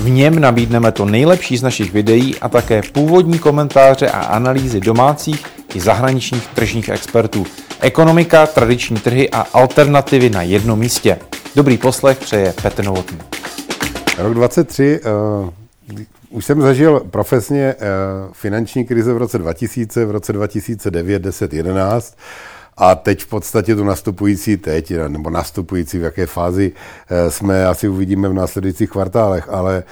V něm nabídneme to nejlepší z našich videí a také původní komentáře a analýzy domácích i zahraničních tržních expertů. Ekonomika, tradiční trhy a alternativy na jednom místě. Dobrý poslech přeje Petr Novotný. Rok 23, uh, už jsem zažil profesně uh, finanční krize v roce 2000, v roce 2009, 10, 11 a teď v podstatě tu nastupující teď, nebo nastupující v jaké fázi uh, jsme, asi uvidíme v následujících kvartálech, ale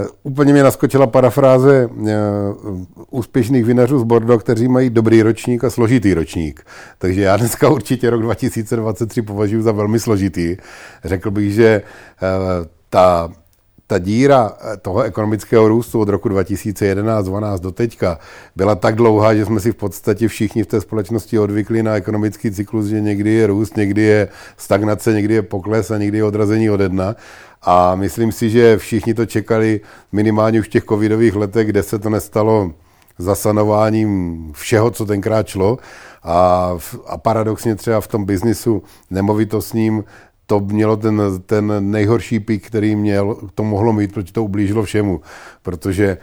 Uh, úplně mě naskočila parafráze uh, úspěšných vinařů z Bordeaux, kteří mají dobrý ročník a složitý ročník. Takže já dneska určitě rok 2023 považuji za velmi složitý. Řekl bych, že uh, ta ta díra toho ekonomického růstu od roku 2011-12 do teďka byla tak dlouhá, že jsme si v podstatě všichni v té společnosti odvykli na ekonomický cyklus, že někdy je růst, někdy je stagnace, někdy je pokles a někdy je odrazení od dna. A myslím si, že všichni to čekali minimálně už v těch covidových letech, kde se to nestalo zasanováním všeho, co tenkrát šlo. A, a paradoxně třeba v tom biznisu nemovitostním to mělo ten, ten nejhorší pík, který měl, to mohlo mít, protože to ublížilo všemu, protože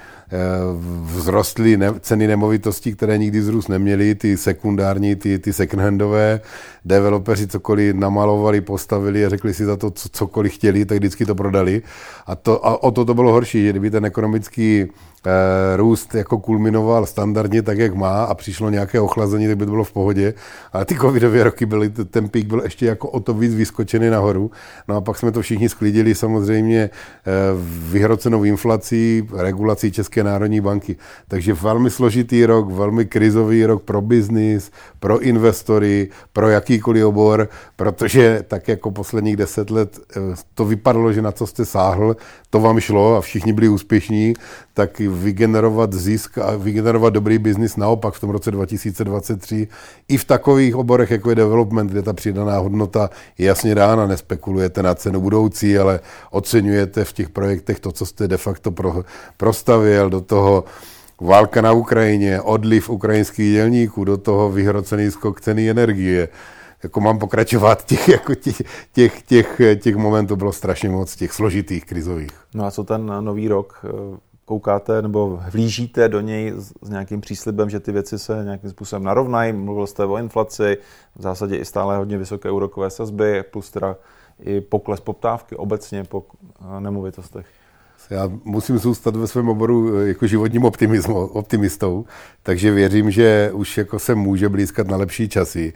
vzrostly ne, ceny nemovitostí, které nikdy zrůst neměly, ty sekundární, ty, ty second-handové, developeři cokoliv namalovali, postavili a řekli si za to, co, cokoliv chtěli, tak vždycky to prodali. A, to, a o to to bylo horší, že kdyby ten ekonomický Eh, růst jako kulminoval standardně tak, jak má a přišlo nějaké ochlazení, tak by to bylo v pohodě. Ale ty covidové roky byly, ten pík byl ještě jako o to víc vyskočený nahoru. No a pak jsme to všichni sklidili samozřejmě eh, vyhrocenou inflací, regulací České národní banky. Takže velmi složitý rok, velmi krizový rok pro biznis, pro investory, pro jakýkoliv obor, protože tak jako posledních deset let eh, to vypadalo, že na co jste sáhl, to vám šlo a všichni byli úspěšní, tak vygenerovat zisk a vygenerovat dobrý biznis naopak v tom roce 2023 i v takových oborech, jako je development, kde ta přidaná hodnota je jasně dána, nespekulujete na cenu budoucí, ale oceňujete v těch projektech to, co jste de facto pro, prostavil, do toho válka na Ukrajině, odliv ukrajinských dělníků, do toho vyhrocený skok ceny energie, jako mám pokračovat, těch, jako těch, těch, těch, těch momentů bylo strašně moc, těch složitých, krizových. No a co ten nový rok? Koukáte nebo vlížíte do něj s nějakým příslibem, že ty věci se nějakým způsobem narovnají? Mluvil jste o inflaci, v zásadě i stále hodně vysoké úrokové sazby, plus teda i pokles poptávky obecně po nemovitostech. Já musím zůstat ve svém oboru jako životním optimistou, takže věřím, že už jako se může blízkat na lepší časy.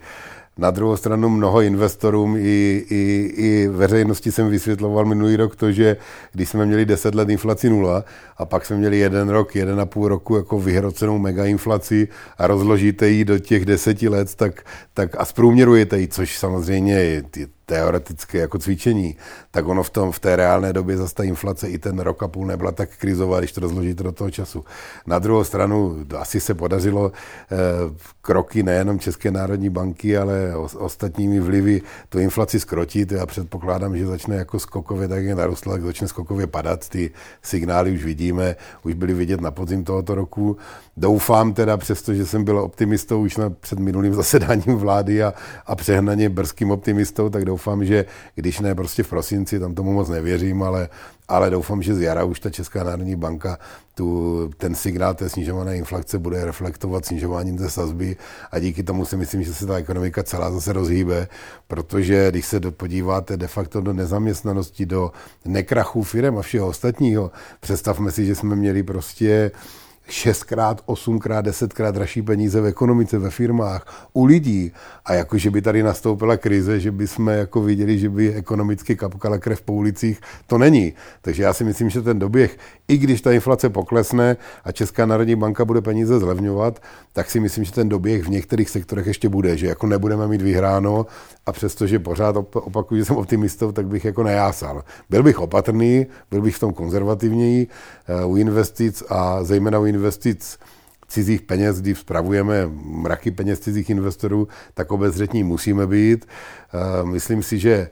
Na druhou stranu mnoho investorům i, i, i veřejnosti jsem vysvětloval minulý rok to, že když jsme měli 10 let inflaci nula a pak jsme měli jeden rok, jeden a půl roku jako vyhrocenou megainflaci a rozložíte ji do těch deseti let, tak, tak a zprůměrujete ji, což samozřejmě je, teoretické jako cvičení, tak ono v, tom, v té reálné době zase ta inflace i ten rok a půl nebyla tak krizová, když to rozložíte do toho času. Na druhou stranu asi se podařilo eh, kroky nejenom České národní banky, ale o, ostatními vlivy tu inflaci skrotit. Já předpokládám, že začne jako skokově, tak jak narostla, tak začne skokově padat. Ty signály už vidíme, už byly vidět na podzim tohoto roku. Doufám teda, přestože jsem byl optimistou už na, před minulým zasedáním vlády a, a přehnaně brzkým optimistou, tak doufám, že když ne prostě v prosinci, tam tomu moc nevěřím, ale, ale doufám, že z jara už ta Česká národní banka tu, ten signál té snižované inflace bude reflektovat snižováním té sazby a díky tomu si myslím, že se ta ekonomika celá zase rozhýbe, protože když se podíváte de facto do nezaměstnanosti, do nekrachu firm a všeho ostatního, představme si, že jsme měli prostě šestkrát, osmkrát, desetkrát dražší peníze v ekonomice, ve firmách, u lidí. A jako, že by tady nastoupila krize, že by jsme jako viděli, že by ekonomicky kapkala krev po ulicích, to není. Takže já si myslím, že ten doběh, i když ta inflace poklesne a Česká národní banka bude peníze zlevňovat, tak si myslím, že ten doběh v některých sektorech ještě bude, že jako nebudeme mít vyhráno a přestože pořád opakuju, že jsem optimistou, tak bych jako nejásal. Byl bych opatrný, byl bych v tom konzervativněji eh, u investic a zejména u investic investic cizích peněz, kdy spravujeme mraky peněz cizích investorů, tak obezřetní musíme být. Eh, myslím si, že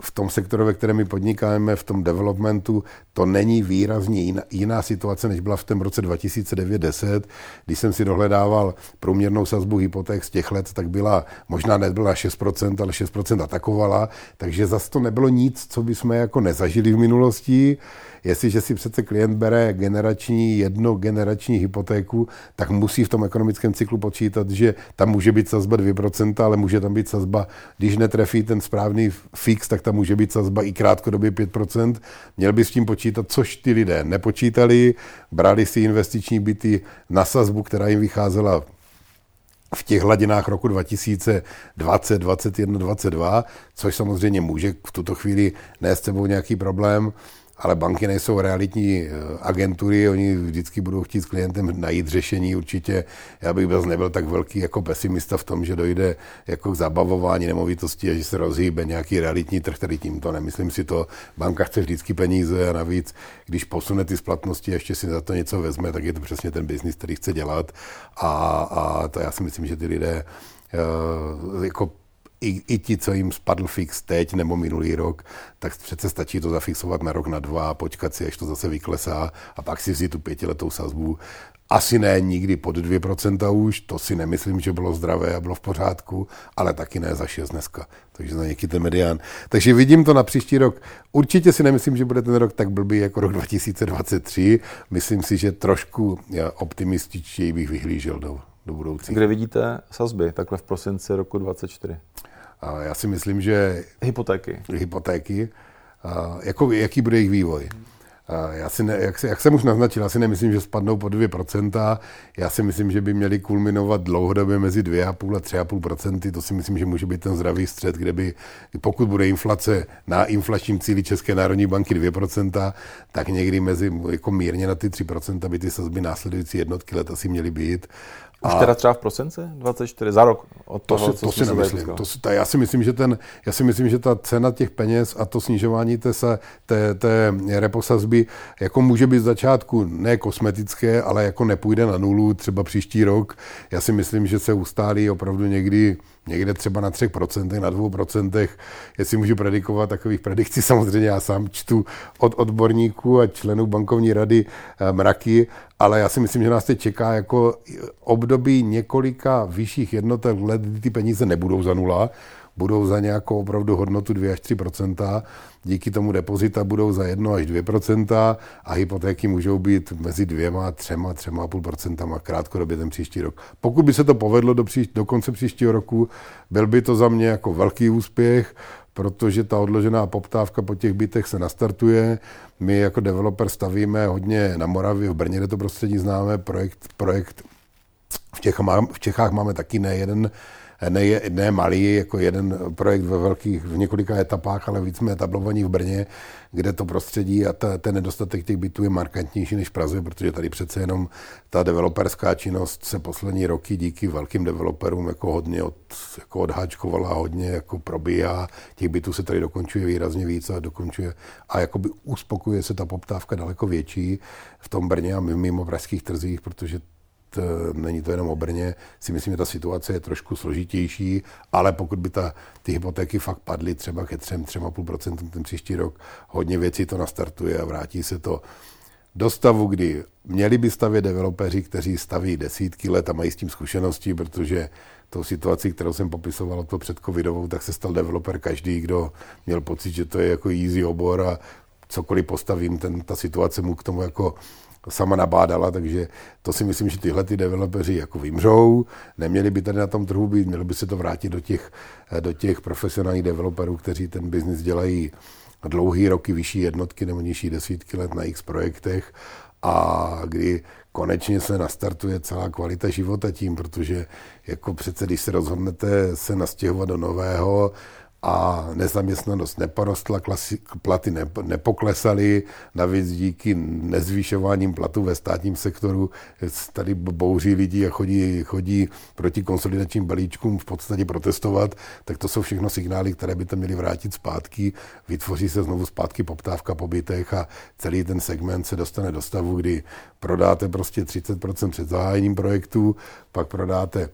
v tom sektoru, ve kterém my podnikáme, v tom developmentu, to není výrazně jiná, jiná situace, než byla v tom roce 2009-10. Když jsem si dohledával průměrnou sazbu hypoték z těch let, tak byla, možná nebyla 6%, ale 6% atakovala, takže zase to nebylo nic, co bychom jako nezažili v minulosti. Jestliže si přece klient bere generační, jednogenerační hypotéku, tak musí v tom ekonomickém cyklu počítat, že tam může být sazba 2%, ale může tam být sazba, když netrefí ten správný fix, tak tam může být sazba i krátkodobě 5%. Měl by s tím počítat, což ty lidé nepočítali, brali si investiční byty na sazbu, která jim vycházela v těch hladinách roku 2020, 2021, 2022, což samozřejmě může v tuto chvíli nést sebou nějaký problém ale banky nejsou realitní eh, agentury, oni vždycky budou chtít s klientem najít řešení. Určitě já bych byl nebyl tak velký jako pesimista v tom, že dojde jako k zabavování nemovitosti a že se rozhýbe nějaký realitní trh, který tímto nemyslím si to. Banka chce vždycky peníze a navíc, když posune ty splatnosti a ještě si za to něco vezme, tak je to přesně ten biznis, který chce dělat. A, a to já si myslím, že ty lidé uh, jako i, i ti, co jim spadl fix teď nebo minulý rok, tak přece stačí to zafixovat na rok, na dva, počkat si, až to zase vyklesá a pak si vzít tu pětiletou sazbu. Asi ne nikdy pod 2% už, to si nemyslím, že bylo zdravé a bylo v pořádku, ale taky ne za 6 dneska. Takže za nějaký ten medián. Takže vidím to na příští rok. Určitě si nemyslím, že bude ten rok tak blbý jako rok 2023. Myslím si, že trošku optimističtěji bych vyhlížel do, do budoucí. Kde vidíte sazby takhle v prosinci roku 2024? Já si myslím, že... Hypotéky. Hypotéky. Jako, jaký bude jejich vývoj? Já si ne, jak, jak jsem už naznačil, já si nemyslím, že spadnou po 2%. Já si myslím, že by měli kulminovat dlouhodobě mezi 2,5 a 3,5%. To si myslím, že může být ten zdravý střed, kde by, pokud bude inflace na inflačním cíli České národní banky 2%, tak někdy mezi jako mírně na ty 3% by ty sazby následující jednotky let asi měly být. Už a teda třeba v prosince 24 za rok od to toho, si, to si nemyslím. To si, ta, já, si myslím, že ten, já si myslím, že ta cena těch peněz a to snižování té, se, té, té reposazby jako může být z začátku ne kosmetické, ale jako nepůjde na nulu třeba příští rok. Já si myslím, že se ustálí opravdu někdy někde třeba na 3%, na 2%, jestli můžu predikovat takových predikcí, samozřejmě já sám čtu od odborníků a členů bankovní rady eh, mraky, ale já si myslím, že nás teď čeká jako období několika vyšších jednotek let, kdy ty peníze nebudou za nula, budou za nějakou opravdu hodnotu 2 až 3% díky tomu depozita budou za 1 až 2% a hypotéky můžou být mezi 2, 3, 3,5% krátkodobě ten příští rok. Pokud by se to povedlo do, příš, do konce příštího roku, byl by to za mě jako velký úspěch, protože ta odložená poptávka po těch bytech se nastartuje. My jako developer stavíme hodně na Moravě, v Brně, kde to prostředí známe, projekt, projekt v, Čechách, v Čechách máme taky ne jeden ne, ne malý, jako jeden projekt ve velkých, v několika etapách, ale víc jsme etablovaní v Brně, kde to prostředí a ta, ten nedostatek těch bytů je markantnější než v Praze, protože tady přece jenom ta developerská činnost se poslední roky díky velkým developerům jako hodně od, jako odháčkovala, hodně jako probíhá. Těch bytů se tady dokončuje výrazně víc a dokončuje a jakoby uspokuje se ta poptávka daleko větší v tom Brně a mimo pražských trzích, protože Eh, není to jenom o Brně, si myslím, že ta situace je trošku složitější, ale pokud by ta, ty hypotéky fakt padly třeba ke 3, 3,5% ten příští rok, hodně věcí to nastartuje a vrátí se to do stavu, kdy měli by stavět developeři, kteří staví desítky let a mají s tím zkušenosti, protože tou situací, kterou jsem popisoval to před covidovou, tak se stal developer každý, kdo měl pocit, že to je jako easy obor a cokoliv postavím, ten, ta situace mu k tomu jako sama nabádala, takže to si myslím, že tyhle ty developeři jako vymřou, neměli by tady na tom trhu být, mělo by se to vrátit do těch, do těch profesionálních developerů, kteří ten biznis dělají dlouhý roky, vyšší jednotky nebo nižší desítky let na x projektech. A kdy konečně se nastartuje celá kvalita života tím, protože jako přece, když se rozhodnete se nastěhovat do nového a nezaměstnanost neporostla, klasi, platy ne, nepoklesaly, navíc díky nezvýšováním platů ve státním sektoru tady bouří lidi a chodí, chodí proti konsolidačním balíčkům v podstatě protestovat, tak to jsou všechno signály, které by to měly vrátit zpátky, vytvoří se znovu zpátky poptávka po bytech a celý ten segment se dostane do stavu, kdy prodáte prostě 30% před zahájením projektu, pak prodáte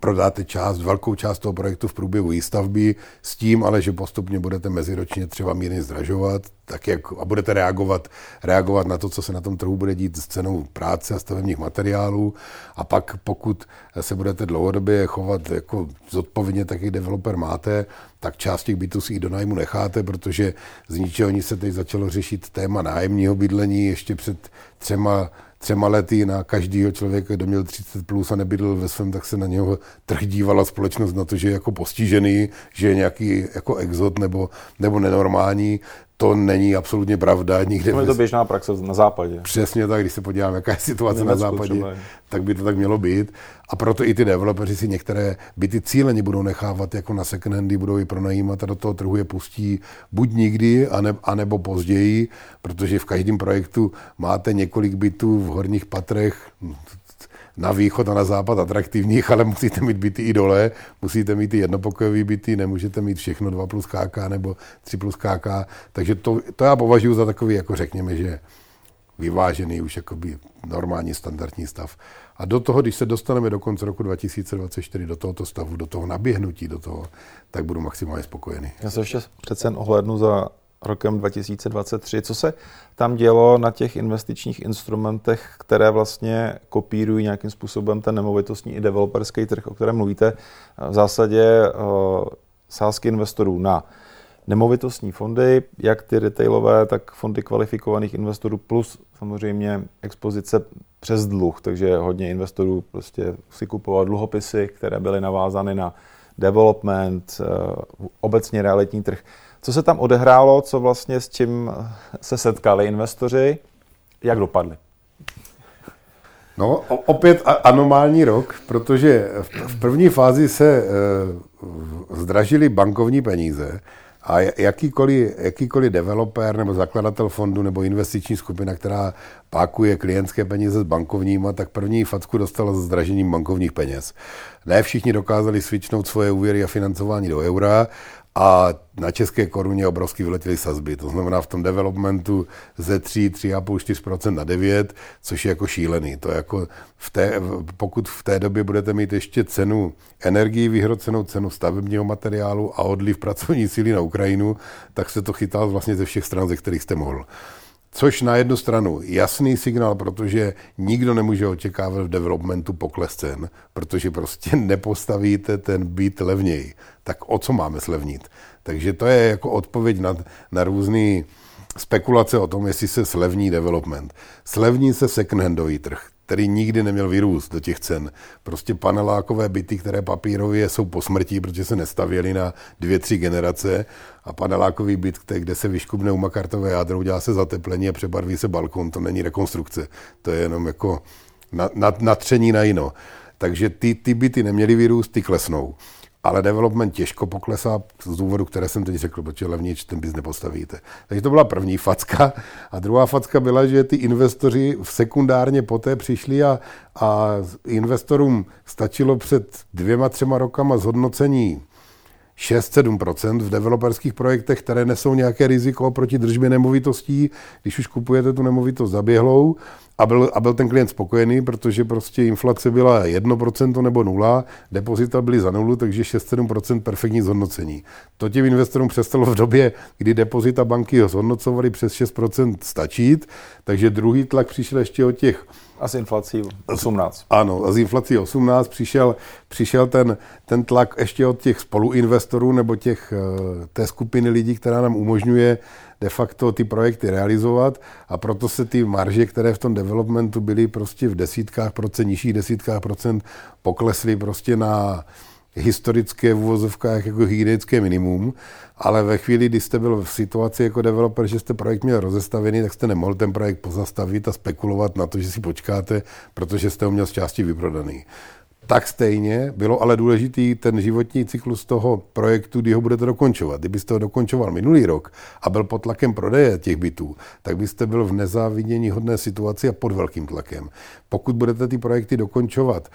prodáte část, velkou část toho projektu v průběhu výstavby s tím, ale že postupně budete meziročně třeba mírně zdražovat, tak jak, a budete reagovat, reagovat na to, co se na tom trhu bude dít s cenou práce a stavebních materiálů. A pak, pokud se budete dlouhodobě chovat jako zodpovědně, tak jak developer máte, tak část těch bytů si i do nájmu necháte, protože z ničeho nic se teď začalo řešit téma nájemního bydlení ještě před třema třema lety na každého člověka, kdo měl 30 plus a nebydl ve svém, tak se na něho trh dívala společnost na to, že je jako postižený, že je nějaký jako exot nebo, nebo nenormální. To není absolutně pravda. Nikde to je to běžná praxe na západě. Přesně tak, když se podíváme, jaká je situace Německu na západě, třeba. tak by to tak mělo být. A proto i ty developeři si některé byty cíleně budou nechávat jako na second handy, budou ji pronajímat a do toho trhu je pustí buď nikdy, anebo později, protože v každém projektu máte několik bytů v horních patrech, na východ a na západ atraktivních, ale musíte mít byty i dole, musíte mít i jednopokojové byty, nemůžete mít všechno 2 plus KK nebo 3 plus KK, takže to, to já považuji za takový, jako řekněme, že vyvážený už jakoby normální standardní stav. A do toho, když se dostaneme do konce roku 2024, do tohoto stavu, do toho naběhnutí, do toho, tak budu maximálně spokojený. Já se ještě přece ohlednu za rokem 2023. Co se tam dělo na těch investičních instrumentech, které vlastně kopírují nějakým způsobem ten nemovitostní i developerský trh, o kterém mluvíte? V zásadě uh, sázky investorů na nemovitostní fondy, jak ty retailové, tak fondy kvalifikovaných investorů, plus samozřejmě expozice přes dluh, takže hodně investorů prostě si kupovalo dluhopisy, které byly navázány na development, uh, obecně realitní trh. Co se tam odehrálo, co vlastně s čím se setkali investoři, jak dopadli? No, opět anomální rok, protože v první fázi se uh, zdražily bankovní peníze a jakýkoliv, jakýkoliv developer nebo zakladatel fondu nebo investiční skupina, která pákuje klientské peníze s bankovníma, tak první facku dostala za zdražením bankovních peněz. Ne všichni dokázali svičnout svoje úvěry a financování do eura a na české koruně obrovsky vyletěly sazby. To znamená v tom developmentu ze 3, 3,5, 4 na 9, což je jako šílený. To jako v té, pokud v té době budete mít ještě cenu energii vyhrocenou, cenu stavebního materiálu a odliv pracovní síly na Ukrajinu, tak se to chytal vlastně ze všech stran, ze kterých jste mohl. Což na jednu stranu jasný signál, protože nikdo nemůže očekávat v developmentu pokles cen, protože prostě nepostavíte ten byt levněji. Tak o co máme slevnit? Takže to je jako odpověď na, na různé spekulace o tom, jestli se slevní development. Slevní se second-handový trh který nikdy neměl vyrůst do těch cen. Prostě panelákové byty, které papírově jsou po smrti, protože se nestavěly na dvě, tři generace a panelákový byt, kde se vyškubne umakartové jádro, udělá se zateplení a přebarví se balkon, to není rekonstrukce. To je jenom jako natření na jino. Takže ty, ty byty neměly vyrůst, ty klesnou ale development těžko poklesá z důvodu, které jsem teď řekl, protože levnější ten biz nepostavíte. Takže to byla první facka. A druhá facka byla, že ty investoři v sekundárně poté přišli a, a investorům stačilo před dvěma, třema rokama zhodnocení 6-7% v developerských projektech, které nesou nějaké riziko proti držbě nemovitostí, když už kupujete tu nemovitost zaběhlou, a byl, a byl ten klient spokojený, protože prostě inflace byla 1% nebo 0, depozita byly za nulu, takže 6-7% perfektní zhodnocení. To těm investorům přestalo v době, kdy depozita banky zhodnocovaly přes 6% stačit, takže druhý tlak přišel ještě od těch a s inflací 18. Ano, a z inflací 18 přišel, přišel ten, ten tlak ještě od těch spoluinvestorů nebo těch, eh, té skupiny lidí, která nám umožňuje de facto ty projekty realizovat a proto se ty marže, které v tom developmentu byly prostě v desítkách procent, nižších desítkách procent, poklesly prostě na historické v uvozovkách jako hygienické minimum, ale ve chvíli, kdy jste byl v situaci jako developer, že jste projekt měl rozestavený, tak jste nemohl ten projekt pozastavit a spekulovat na to, že si počkáte, protože jste ho měl z části vyprodaný. tak stejně bylo ale důležitý ten životní cyklus toho projektu, kdy ho budete dokončovat. Kdybyste ho dokončoval minulý rok a byl pod tlakem prodeje těch bytů, tak byste byl v nezávidění hodné situaci a pod velkým tlakem. Pokud budete ty projekty dokončovat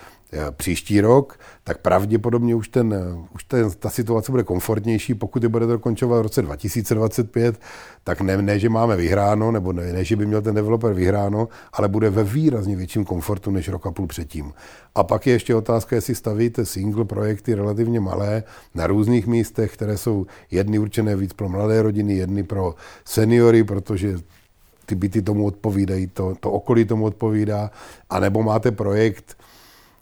příští rok, tak pravděpodobně už, ten, eh, už ten, ta situace bude komfortnější. Pokud je budete dokončovat v roce 2025, tak ne, ne že máme vyhráno, nebo ne, ne, že by měl ten developer vyhráno, ale bude ve výrazně větším komfortu než rok a půl předtím. A pak je ještě otázka, jestli stavíte single projekty relativně malé na různých místech, které jsou jedny určené víc pro mladé rodiny, jedny pro seniory, protože ty byty tomu odpovídají, to, to okolí tomu odpovídá, anebo máte projekt,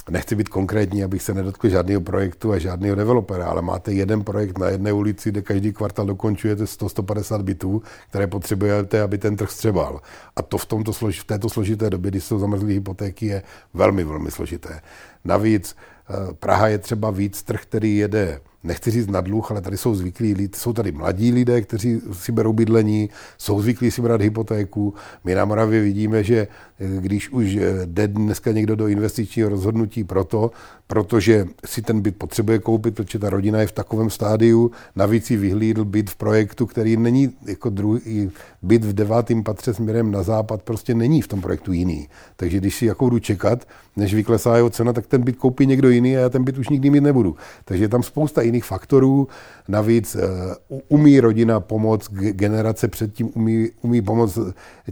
nechci být konkrétní, abych se nedotkl žádného projektu a žádného developera, ale máte jeden projekt na jedné ulici, kde každý kvartal dokončujete 100-150 bytů, které potřebujete, aby ten trh střebal. A to v, tomto, v této složité době, kdy jsou zamrzlé hypotéky, je velmi, velmi složité. Navíc eh, Praha je třeba víc trh, který jede nechci říct na dluh, ale tady jsou zvyklí lidi, jsou tady mladí lidé, kteří si berou bydlení, jsou zvyklí si brát hypotéku. My na Moravě vidíme, že eh, když už eh, jde dneska někdo do investičního rozhodnutí proto, protože si ten byt potřebuje koupit, protože ta rodina je v takovém stádiu, navíc si vyhlídl byt v projektu, který není jako druhý byt v devátém patře směrem na západ, prostě není v tom projektu jiný. Takže když si jako budu čekat, než vyklesá jeho cena, tak ten byt koupí někdo jiný a já ten byt už nikdy mít nebudu. Takže je tam spousta jiných faktorů. Navíc uh, umí rodina pomoct, generace předtím umí, umí pomoct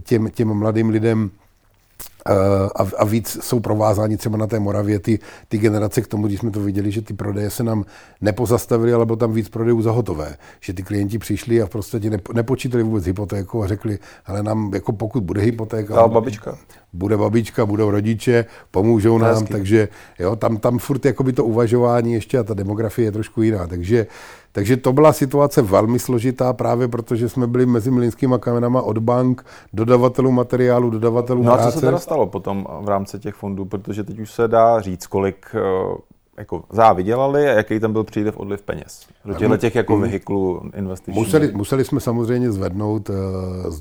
těm, těm mladým lidem Eh, a, a víc jsou provázáni třeba na té Moravě ty, ty generace k tomu, když jsme to viděli, že ty prodeje se nám nepozastavily, ale bylo tam víc prodejů za hotové. Že ty klienti přišli a v podstatě nepo, nepočítali vůbec hypotéku a řekli, ale nám, jako pokud bude hypotéka, Dál babička. bude babička, budou rodiče, pomůžou nám, Hezky. takže jo, tam, tam furt jakoby to uvažování ještě a ta demografie je trošku jiná. Takže takže to byla situace velmi složitá právě protože jsme byli mezi mlínskými kamenama od bank, dodavatelů materiálu, dodavatelů no práce. No a co se teda stalo potom v rámci těch fondů, protože teď už se dá říct, kolik eh, jako zá vydělali a jaký tam byl příliv odliv peněz do těchto těch jako vehiklů investičních? Museli, museli jsme samozřejmě zvednout uh,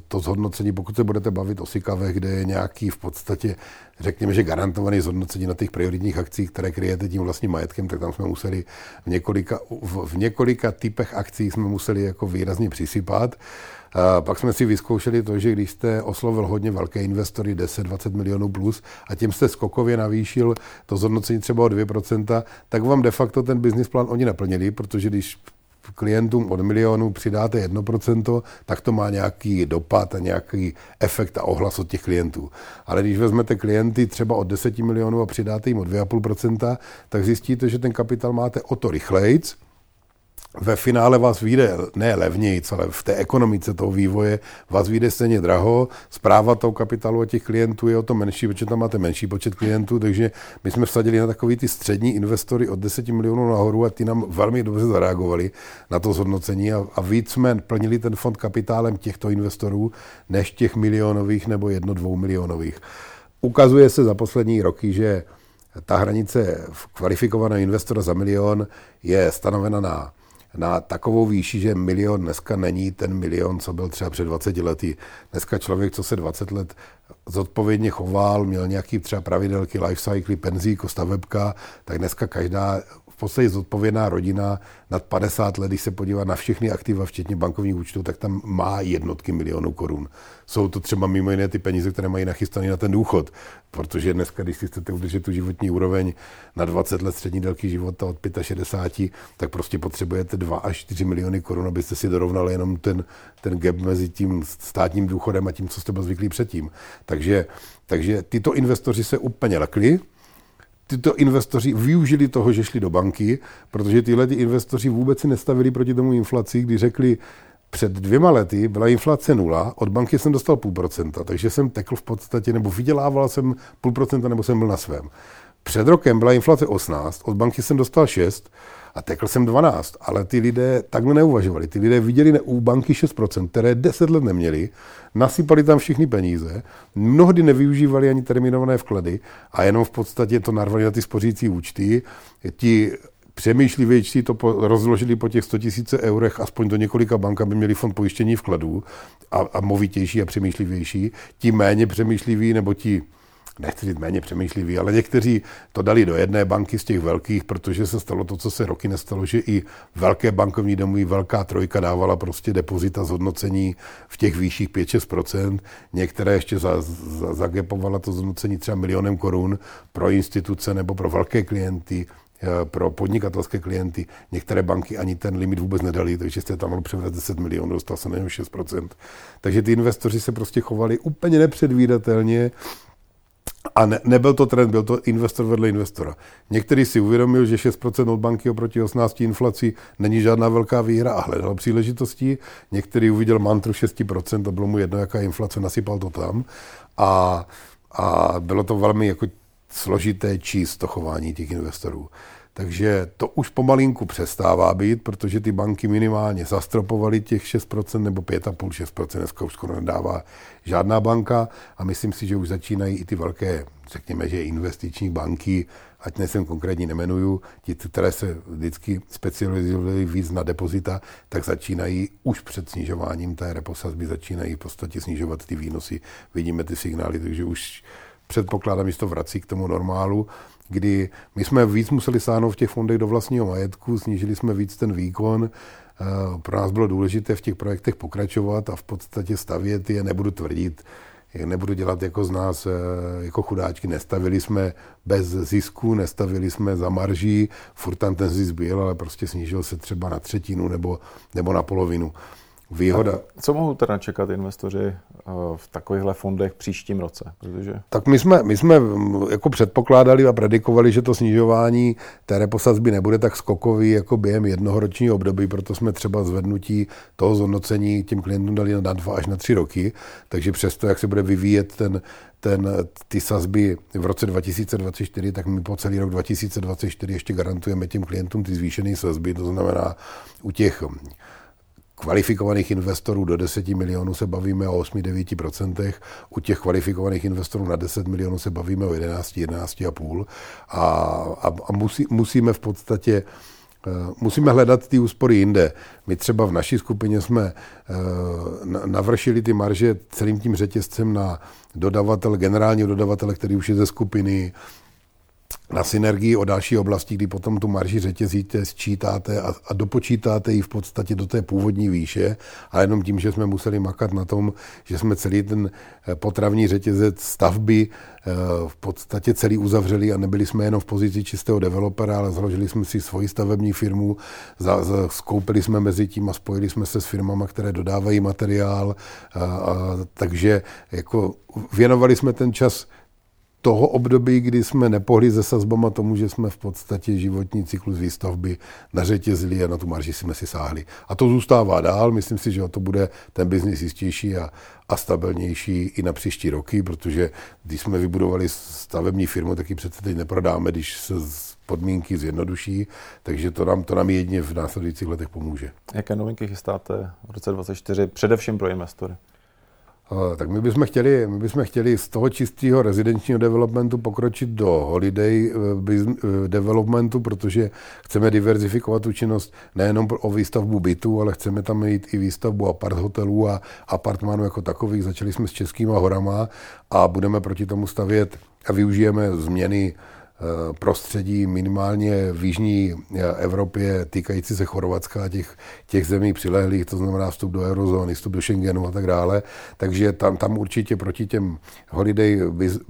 to zhodnocení, pokud se budete bavit o SIKAVech, kde je nějaký v podstatě, řekněme, že garantovaný zhodnocení na těch prioritních akcích, které kryjete tím vlastním majetkem, tak tam jsme museli v několika, v, v několika typech akcí jsme museli jako výrazně přisypat. A pak jsme si vyzkoušeli to, že když jste oslovil hodně velké investory, 10-20 milionů plus, a tím jste skokově navýšil to zhodnocení třeba o 2%, tak vám de facto ten business plán oni naplnili, protože když klientům od milionu přidáte 1%, tak to má nějaký dopad a nějaký efekt a ohlas od těch klientů. Ale když vezmete klienty třeba od 10 milionů a přidáte jim o 2,5%, tak zjistíte, že ten kapitál máte o to rychlejc, ve finále vás vyjde ne levněji, ale v té ekonomice toho vývoje vás vyjde stejně draho. Zpráva toho kapitálu a těch klientů je o to menší, protože tam máte menší počet klientů, takže my jsme vsadili na takový ty střední investory od 10 milionů nahoru a ty nám velmi dobře zareagovali na to zhodnocení a, a víc jsme plnili ten fond kapitálem těchto investorů než těch milionových nebo jedno, dvou milionových. Ukazuje se za poslední roky, že ta hranice kvalifikovaného investora za milion je stanovena na na takovou výši, že milion dneska není ten milion, co byl třeba před 20 lety. Dneska člověk, co se 20 let zodpovědně choval, měl nějaký třeba pravidelky, life cycle, penzíko, stavebka, tak dneska každá podstatě zodpovědná rodina nad 50 let, když se podívá na všechny aktiva, včetně bankovních účtů, tak tam má jednotky milionů korun. Jsou to třeba mimo jiné ty peníze, které mají nachystané na ten důchod, protože dneska, když si chcete udržet tu životní úroveň na 20 let střední délky života od 65, tak prostě potřebujete 2 až 4 miliony korun, abyste si dorovnali jenom ten, ten gap mezi tím státním důchodem a tím, co jste byl zvyklí předtím. Takže, takže tyto investoři se úplně lekli, tyto investoři využili toho, že šli do banky, protože tyhle ty investoři vůbec si nestavili proti tomu inflaci, kdy řekli, před dvěma lety byla inflace nula, od banky jsem dostal půl procenta, takže jsem tekl v podstatě, nebo vydělával jsem půl procenta, nebo jsem byl na svém. Před rokem byla inflace 18, od banky jsem dostal 6 a tekl jsem 12, ale ty lidé takhle neuvažovali. Ty lidé viděli u banky 6%, které 10 let neměli, nasypali tam všechny peníze, mnohdy nevyužívali ani terminované vklady a jenom v podstatě to narvali na ty spořící účty. Ti přemýšlivější to rozložili po těch 100 000 eurech, aspoň do několika bank, aby měli fond pojištění vkladů a, a movitější a přemýšlivější. Ti méně přemýšliví nebo ti nechci říct méně přemýšliví, ale někteří to dali do jedné banky z těch velkých, protože se stalo to, co se roky nestalo, že i velké bankovní domy, velká trojka dávala prostě depozita zhodnocení v těch výšších 5-6%, některé ještě za, za, zagepovala to zhodnocení třeba milionem korun pro instituce nebo pro velké klienty, eh, pro podnikatelské klienty. Některé banky ani ten limit vůbec nedali, takže jste tam mohl převést 10 milionů, dostal se na něm 6%. Takže ty investoři se prostě chovali úplně nepředvídatelně a ne, nebyl to trend, byl to investor vedle investora. Některý si uvědomil, že 6% od banky oproti 18 inflací není žádná velká výhra a hledal příležitosti. Některý uviděl mantru 6% a bylo mu jedno, jaká inflace, nasypal to tam. A, a bylo to velmi jako složité číst to chování těch investorů. Takže to už pomalinku přestává být, protože ty banky minimálně zastropovaly těch 6% nebo 5,5-6%, dneska už skoro nedává žádná banka a myslím si, že už začínají i ty velké, řekněme, že investiční banky, ať nejsem konkrétně nemenuju, ti, které se vždycky specializovaly víc na depozita, tak začínají už před snižováním té reposazby, začínají v podstatě snižovat ty výnosy. Vidíme ty signály, takže už předpokládám, že to vrací k tomu normálu kdy my jsme víc museli sáhnout v těch fondech do vlastního majetku, snížili jsme víc ten výkon, eh, pro nás bylo důležité v těch projektech pokračovat a v podstatě stavět je, nebudu tvrdit, nebudu dělat jako z nás eh, jako chudáčky. Nestavili jsme bez zisku, nestavili jsme za marží, furt tam ten zisk byl, ale prostě snížil se třeba na třetinu nebo, nebo na polovinu. Výhoda. A co mohou teda čekat investoři eh, v takovýchhle fondech příštím roce? Protože... Tak my jsme, my jsme mm, jako předpokládali a predikovali, že to snižování té reposazby nebude tak skokový jako během jednoho ročního období, proto jsme třeba zvednutí toho zhodnocení těm klientům dali na dva až na tři roky. Takže přesto, jak se bude vyvíjet ten, ten, ty sazby v roce 2024, tak my po celý rok 2024 ještě garantujeme těm klientům ty zvýšené sazby, to znamená u těch kvalifikovaných investorů do 10 milionů se bavíme o 8-9%, u těch kvalifikovaných investorů na 10 milionů se bavíme o 11, 11,5 a, a, a musí, musíme v podstatě eh, musíme hledat ty úspory jinde. My třeba v naší skupině jsme eh, navršili ty marže celým tím řetězcem na dodavatel, generálního dodavatele, který už je ze skupiny, na synergii o další oblasti, kdy potom tu marži řetězíte, sčítáte a, a dopočítáte ji v podstatě do té původní výše. A jenom tím, že jsme museli makat na tom, že jsme celý ten eh, potravní řetězec stavby eh, v podstatě celý uzavřeli a nebyli jsme jenom v pozici čistého developera, ale založili jsme si svoji stavební firmu, za, za, skoupili jsme mezi tím a spojili jsme se s firmama, které dodávají materiál, a, a, takže jako věnovali jsme ten čas toho období, kdy jsme nepohli se sazbama tomu, že jsme v podstatě životní cyklus výstavby nařetězili a na tu marži jsme si sáhli. A to zůstává dál, myslím si, že to bude ten biznis jistější a, a stabilnější i na příští roky, protože když jsme vybudovali stavební firmu, tak ji přece teď neprodáme, když se podmínky zjednoduší, takže to nám, to nám jedně v následujících letech pomůže. Jaké novinky chystáte v roce 2024, především pro investory? Tak my bychom, chtěli, my bychom chtěli z toho čistého rezidenčního developmentu pokročit do holiday eh, eh, developmentu, protože chceme diverzifikovat tu činnost nejenom o výstavbu bytů, ale chceme tam mít i výstavbu apart hotelů a apartmánů jako takových. Začali jsme s Českýma horama a budeme proti tomu stavět a využijeme změny Eh, prostředí minimálně v jižní eh, Evropě týkající se Chorvatska a těch, těch zemí přilehlých, to znamená vstup do eurozóny, vstup do Schengenu a tak dále. Takže tam, tam určitě proti těm holiday,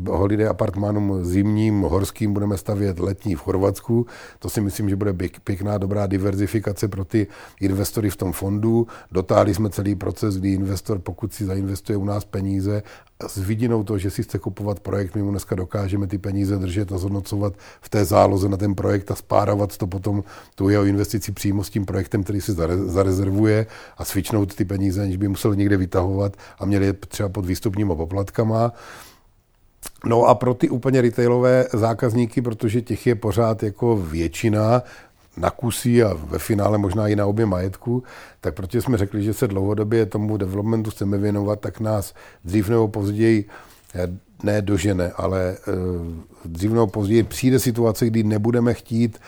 holiday apartmánům zimním, horským budeme stavět letní v Chorvatsku. To si myslím, že bude pěkná, dobrá diverzifikace pro ty investory v tom fondu. Dotáhli jsme celý proces, kdy investor, pokud si zainvestuje u nás peníze s vidinou toho, že si chce kupovat projekt, my mu dneska dokážeme ty peníze držet a zhodnocovat v té záloze na ten projekt a spárovat to potom tu jeho investici přímo s tím projektem, který si zarezervuje a svičnout ty peníze, aniž by musel někde vytahovat a měli je třeba pod výstupníma poplatkama. No a pro ty úplně retailové zákazníky, protože těch je pořád jako většina, na kusy a ve finále možná i na obě majetku, tak protože jsme řekli, že se dlouhodobě tomu developmentu chceme věnovat, tak nás dřív nebo později eh, ne dožene, ale eh, dřív nebo později přijde situace, kdy nebudeme chtít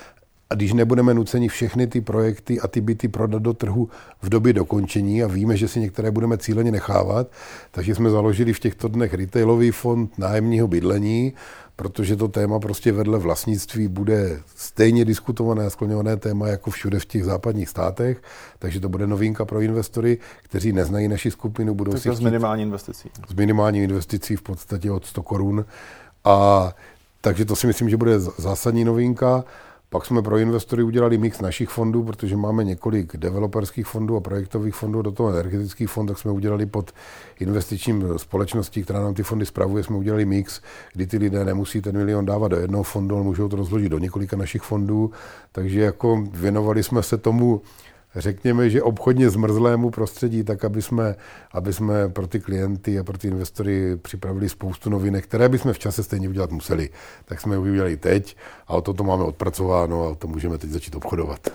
a když nebudeme nuceni všechny ty projekty a ty byty prodat do trhu v době dokončení a víme, že si některé budeme cíleně nechávat, takže jsme založili v těchto dnech retailový fond nájemního bydlení, protože to téma prostě vedle vlastnictví bude stejně diskutované a skloňované téma jako všude v těch západních státech, takže to bude novinka pro investory, kteří neznají naši skupinu, budou tak si s minimální investicí. S minimální investicí v podstatě od 100 korun. A takže to si myslím, že bude zásadní novinka. Pak jsme pro investory udělali mix našich fondů, protože máme několik developerských fondů a projektových fondů, do toho energetický fond, tak jsme udělali pod investičním společností, která nám ty fondy spravuje, jsme udělali mix, kdy ty lidé nemusí ten milion dávat do jednoho fondu, ale můžou to rozložit do několika našich fondů. Takže jako věnovali jsme se tomu řekněme, že obchodně zmrzlému prostředí, tak aby jsme, aby jsme pro ty klienty a pro ty investory připravili spoustu novinek, které bychom v čase stejně udělat museli. Tak jsme je udělali teď a o to máme odpracováno a o to můžeme teď začít obchodovat.